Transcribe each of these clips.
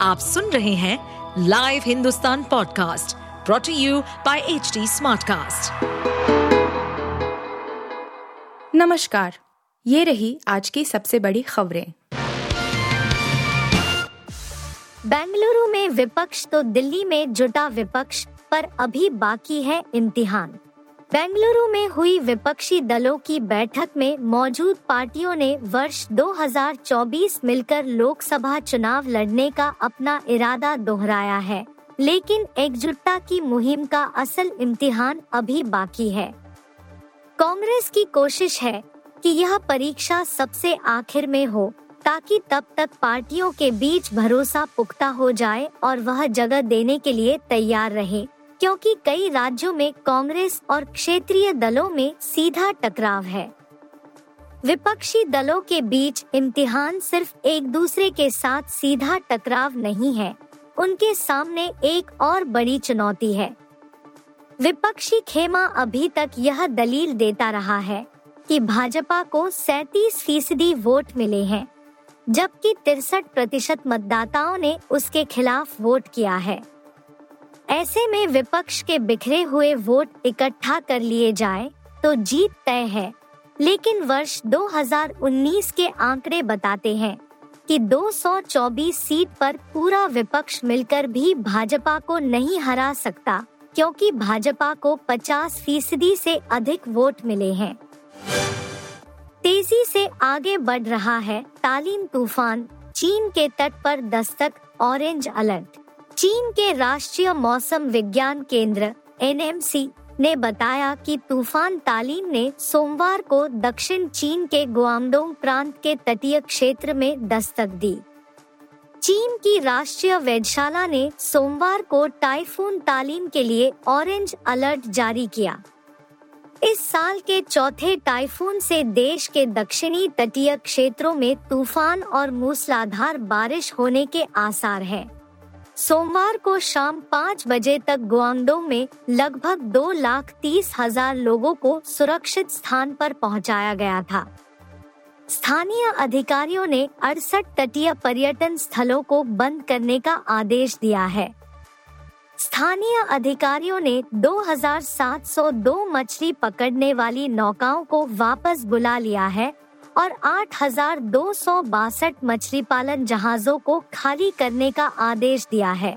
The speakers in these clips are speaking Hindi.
आप सुन रहे हैं live Hindustan podcast brought to you by H Smartcast. नमस्कार ये रही आज की सबसे बड़ी खबरें बेंगलुरु में विपक्ष तो दिल्ली में जुटा विपक्ष पर अभी बाकी है इम्तिहान बेंगलुरु में हुई विपक्षी दलों की बैठक में मौजूद पार्टियों ने वर्ष 2024 मिलकर लोकसभा चुनाव लड़ने का अपना इरादा दोहराया है, लेकिन एकजुटता की मुहिम का असल इम्तिहान अभी बाकी है। कांग्रेस की कोशिश है कि यह परीक्षा सबसे आखिर में हो, ताकि तब तक पार्टियों के बीच भरोसा पुख्ता हो जाए और वह जगह देने के लिए तैयार रहे। क्योंकि कई राज्यों में कांग्रेस और क्षेत्रीय दलों में सीधा टकराव है। विपक्षी दलों के बीच इम्तिहान सिर्फ़ एक दूसरे के साथ सीधा टकराव नहीं है। उनके सामने एक और बड़ी चुनौती है। विपक्षी खेमा अभी तक यह दलील देता रहा है कि भाजपा को 37 फ़ीसदी वोट मिले हैं, जबकि तिरसठ प्रतिशत मतदाताओं ने उसके खिलाफ वोट किया है। ऐसे में विपक्ष के बिखरे हुए वोट इकट्ठा कर लिए जाए तो जीत तय है। लेकिन वर्ष 2019 के आंकड़े बताते हैं कि 224 सीट पर पूरा विपक्ष मिलकर भी भाजपा को नहीं हरा सकता, क्योंकि भाजपा को 50 फ़ीसदी से अधिक वोट मिले हैं। तेज़ी से आगे बढ़ रहा है तालीम तूफ़ान, चीन के तट पर दस्तक, ऑरेंज अलर्ट। चीन के राष्ट्रीय मौसम विज्ञान केंद्र, एनएमसी, ने बताया कि तूफ़ान तालीम ने सोमवार को दक्षिण चीन के गुआंगडोंग प्रांत के तटीय क्षेत्र में दस्तक दी चीन की राष्ट्रीय वेधशाला ने सोमवार को टाइफून तालीम के लिए ऑरेंज अलर्ट जारी किया इस साल के चौथे टाइफून से देश के दक्षिणी तटीय क्षेत्रों में तूफ़ान और मूसलाधार बारिश होने के आसार हैं। सोमवार को शाम पाँच बजे तक गुआंगडोंग में लगभग दो लाख तीस हज़ार लोगों को सुरक्षित स्थान पर पहुँचाया गया था। स्थानीय अधिकारियों ने अड़सठ तटीय पर्यटन स्थलों को बंद करने का आदेश दिया है। स्थानीय अधिकारियों ने 2,702 मछली पकड़ने वाली नौकाओं को वापस बुला लिया है और आठ हज़ार दो सौ बासठ मछली पालन जहाजों को खाली करने का आदेश दिया है।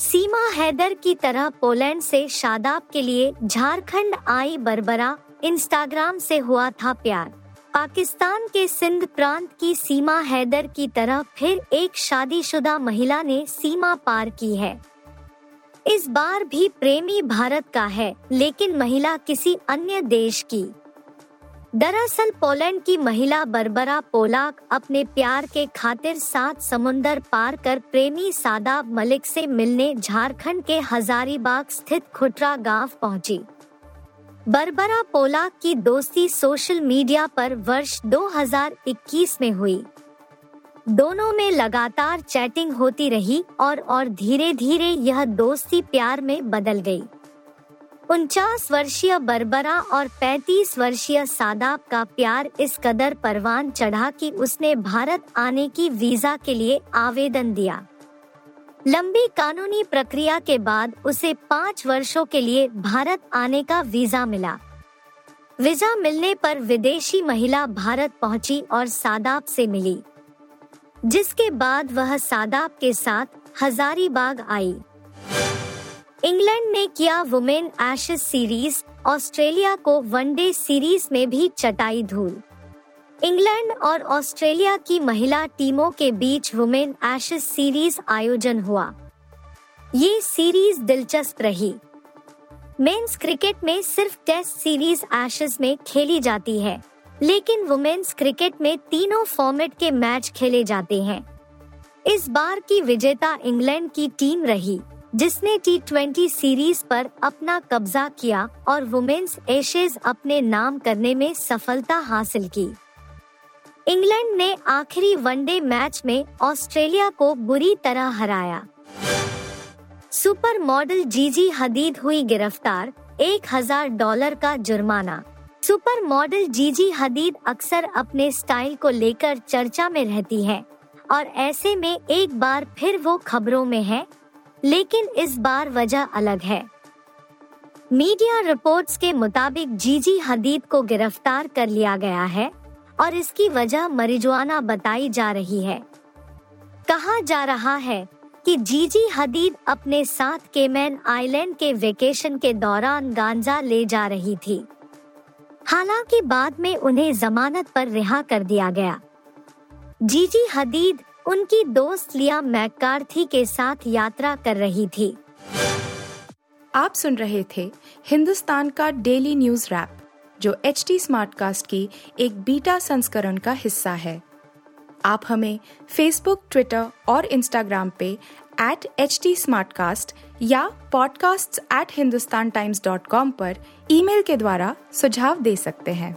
सीमा हैदर की तरह पोलैंड से शादाब के लिए झारखंड आई बरबरा इंस्टाग्राम से हुआ था प्यार। पाकिस्तान के सिंध प्रांत की सीमा हैदर की तरह फिर एक शादीशुदा महिला ने सीमा पार की है। इस बार भी प्रेमी भारत का है, लेकिन महिला किसी अन्य देश की। दरअसल पोलैंड की महिला बरबरा पोलाक अपने प्यार के खातिर सात समुंदर पार कर प्रेमी सादाब मलिक से मिलने झारखंड के हजारीबाग स्थित खुटरा गाँव पहुँची। बरबरा पोलाक की दोस्ती सोशल मीडिया पर वर्ष 2021 में हुई दोनों में लगातार चैटिंग होती रही और और धीरे धीरे यह दोस्ती प्यार में बदल गई उनचास वर्षीय बरबरा और 35 वर्षीय सादाब का प्यार इस कदर परवान चढ़ा कि उसने भारत आने की वीज़ा के लिए आवेदन दिया। लंबी कानूनी प्रक्रिया के बाद उसे पाँच वर्षों के लिए भारत आने का वीज़ा मिला। वीज़ा मिलने पर विदेशी महिला भारत पहुँची और सादाब से मिली, जिसके बाद वह सादाब के साथ हजारीबाग आई। इंग्लैंड ने किया वुमेन एशेज सीरीज़, ऑस्ट्रेलिया को वनडे सीरीज़ में भी चटाई धूल। इंग्लैंड और ऑस्ट्रेलिया की महिला टीमों के बीच वुमेन एशेज सीरीज़ आयोजन हुआ। ये सीरीज़ दिलचस्प रही। मेंस क्रिकेट में सिर्फ़ टेस्ट सीरीज़ एशेज में खेली जाती है, लेकिन वुमेन्स क्रिकेट में तीनों फॉर्मेट के मैच खेले जाते हैं। इस बार की विजेता इंग्लैंड की टीम रही। जिसने टी ट्वेंटी सीरीज़ पर अपना कब्जा किया और वुमेन्स एशेज अपने नाम करने में सफलता हासिल की। इंग्लैंड ने आखिरी वनडे मैच में ऑस्ट्रेलिया को बुरी तरह हराया। सुपर मॉडल जीजी हदीद हुई गिरफ़्तार, एक हज़ार डॉलर का जुर्माना। सुपर मॉडल जीजी हदीद अक्सर अपने स्टाइल को लेकर चर्चा में रहती है और ऐसे में एक बार फिर वो खबरों में है। लेकिन इस बार वजह अलग है। मीडिया रिपोर्ट्स के मुताबिक जीजी हदीद को गिरफ़्तार कर लिया गया है और इसकी वजह मरिजुआना बताई जा रही है। कहा जा रहा है कि जीजी हदीद अपने साथ केमैन आइलैंड के वेकेशन के दौरान गांजा ले जा रही थी। हालाँकि बाद में उन्हें जमानत पर रिहा कर दिया गया। जीजी हदीद उनकी दोस्त लिया मैकार्थी के साथ यात्रा कर रही थी। आप सुन रहे थे हिंदुस्तान का डेली न्यूज़ रैप, जो एच टी स्मार्टकास्ट की एक बीटा संस्करण का हिस्सा है। आप हमें फेसबुक ट्विटर और इंस्टाग्राम पे एट एच टी या podcasts@hindustantimes.com पर ईमेल के द्वारा सुझाव दे सकते हैं।